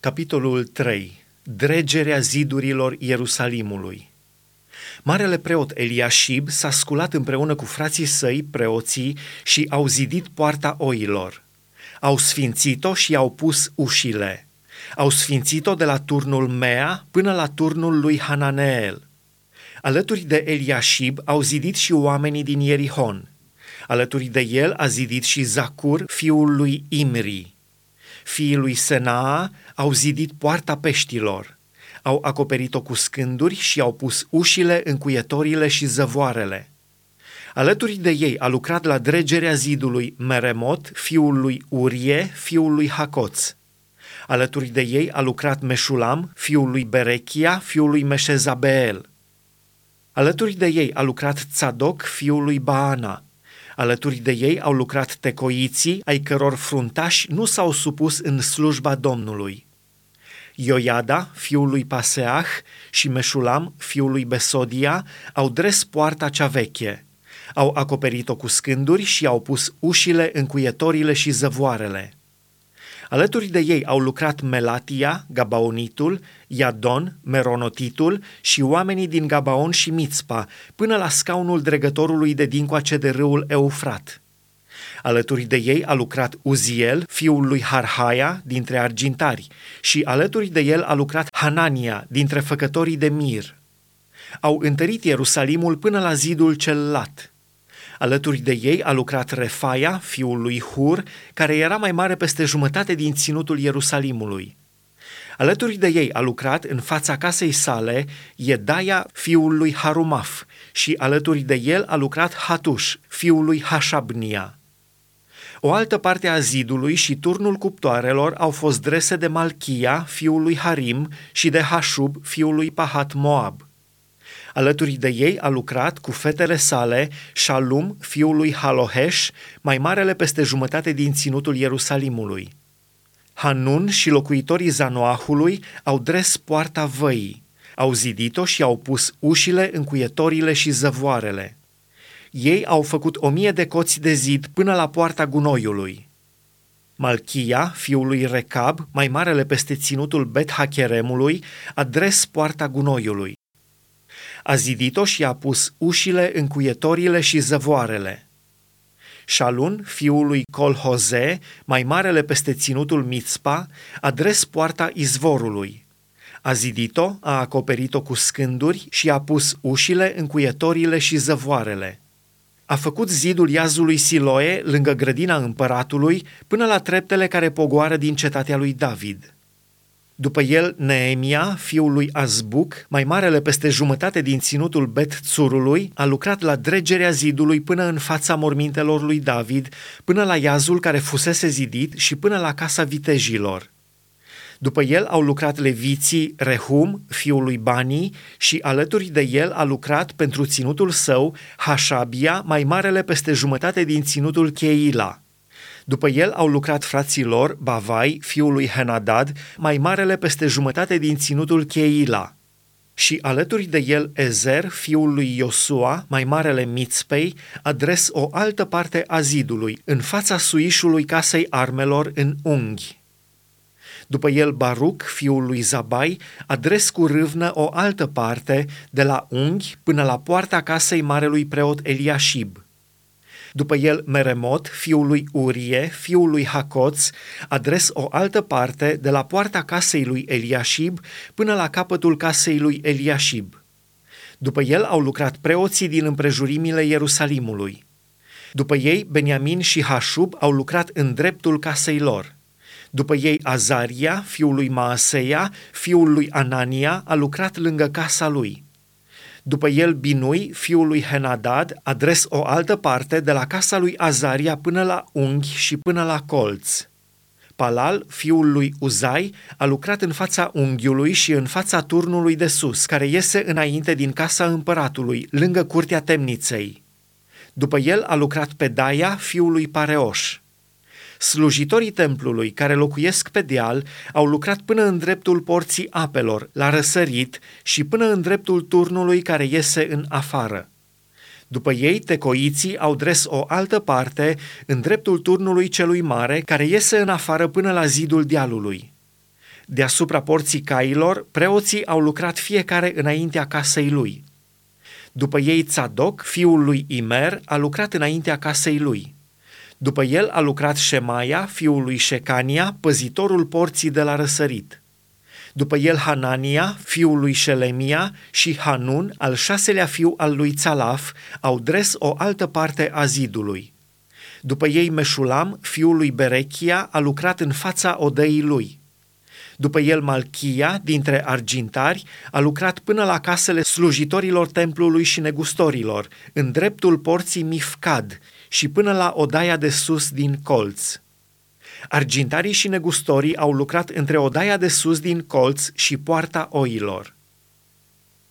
Capitolul 3. Dregerea zidurilor Ierusalimului. Marele preot Eliashib s-a sculat împreună cu frații săi, preoții, și au zidit poarta oilor. Au sfințit-o și au pus ușile. Au sfințit-o de la turnul Mea până la turnul lui Hananeel. Alături de Eliashib au zidit și oamenii din Ierihon. Alături de el a zidit și Zacur, fiul lui Imri fiii lui Senaa au zidit poarta peștilor, au acoperit-o cu scânduri și au pus ușile, încuietorile și zăvoarele. Alături de ei a lucrat la dregerea zidului Meremot, fiul lui Urie, fiul lui Hacoț. Alături de ei a lucrat Meșulam, fiul lui Berechia, fiul lui Meșezabeel. Alături de ei a lucrat Tzadok, fiul lui Baana, Alături de ei au lucrat tecoiții, ai căror fruntași nu s-au supus în slujba Domnului. Ioiada, fiul lui Paseah, și Meșulam, fiul lui Besodia, au dres poarta cea veche. Au acoperit-o cu scânduri și au pus ușile, încuietorile și zăvoarele. Alături de ei au lucrat Melatia, Gabaonitul, Iadon, Meronotitul și oamenii din Gabaon și Mitzpa, până la scaunul dregătorului de dincoace de râul Eufrat. Alături de ei a lucrat Uziel, fiul lui Harhaia, dintre argintari, și alături de el a lucrat Hanania, dintre făcătorii de mir. Au întărit Ierusalimul până la zidul cel lat – Alături de ei a lucrat Refaia, fiul lui Hur, care era mai mare peste jumătate din ținutul Ierusalimului. Alături de ei a lucrat în fața casei sale Iedaia, fiul lui Harumaf, și alături de el a lucrat Hatuș, fiul lui Hashabnia. O altă parte a zidului și turnul cuptoarelor au fost drese de Malchia, fiul lui Harim, și de Hashub, fiul lui Pahat Moab. Alături de ei a lucrat cu fetele sale Shalum, fiul lui Halohesh, mai marele peste jumătate din ținutul Ierusalimului. Hanun și locuitorii Zanoahului au dres poarta văii, au zidit-o și au pus ușile, încuietorile și zăvoarele. Ei au făcut o mie de coți de zid până la poarta gunoiului. Malchia, fiul lui Recab, mai marele peste ținutul Bet Hacheremului, a dres poarta gunoiului. A zidit-o și a pus ușile, încuietorile și zăvoarele. Shalun, fiul lui Colhoze, mai marele peste ținutul Mitzpa, a dres poarta izvorului. A zidit-o, a acoperit-o cu scânduri și a pus ușile, încuietorile și zăvoarele. A făcut zidul iazului Siloe lângă grădina împăratului până la treptele care pogoară din cetatea lui David – după el, Neemia, fiul lui Azbuc, mai marele peste jumătate din ținutul Bet Țurului, a lucrat la dregerea zidului până în fața mormintelor lui David, până la iazul care fusese zidit și până la casa vitejilor. După el au lucrat leviții Rehum, fiul lui Bani, și alături de el a lucrat pentru ținutul său Hașabia, mai marele peste jumătate din ținutul Cheila. După el au lucrat frații lor, Bavai, fiul lui Henadad, mai marele peste jumătate din ținutul Cheila. Și alături de el Ezer, fiul lui Iosua, mai marele Mitzpei, adres o altă parte a zidului, în fața suișului casei armelor în unghi. După el Baruc, fiul lui Zabai, adres cu râvnă o altă parte, de la unghi până la poarta casei marelui preot Eliashib – după el Meremot, fiul lui Urie, fiul lui Hacoț, adres o altă parte de la poarta casei lui Eliashib până la capătul casei lui Eliashib. După el au lucrat preoții din împrejurimile Ierusalimului. După ei, Beniamin și Hașub au lucrat în dreptul casei lor. După ei, Azaria, fiul lui Maaseia, fiul lui Anania, a lucrat lângă casa lui – după el, Binui, fiul lui Henadad, adres o altă parte de la casa lui Azaria până la unghi și până la colț. Palal, fiul lui Uzai, a lucrat în fața unghiului și în fața turnului de sus, care iese înainte din casa împăratului, lângă curtea temniței. După el a lucrat pe Daia, fiul lui Pareoș. Slujitorii templului care locuiesc pe deal au lucrat până în dreptul porții apelor, la răsărit și până în dreptul turnului care iese în afară. După ei, tecoiții au dres o altă parte în dreptul turnului celui mare care iese în afară până la zidul dealului. Deasupra porții cailor, preoții au lucrat fiecare înaintea casei lui. După ei Tzadok, fiul lui Imer, a lucrat înaintea casei lui. După el a lucrat Shemaia, fiul lui Shecania, păzitorul porții de la răsărit. După el Hanania, fiul lui Shelemia și Hanun, al șaselea fiu al lui Țalaf, au dres o altă parte a zidului. După ei Meșulam, fiul lui Berechia, a lucrat în fața odăii lui. După el Malchia, dintre argintari, a lucrat până la casele slujitorilor templului și negustorilor, în dreptul porții Mifcad și până la odaia de sus din colț. Argintarii și negustorii au lucrat între odaia de sus din colț și poarta oilor.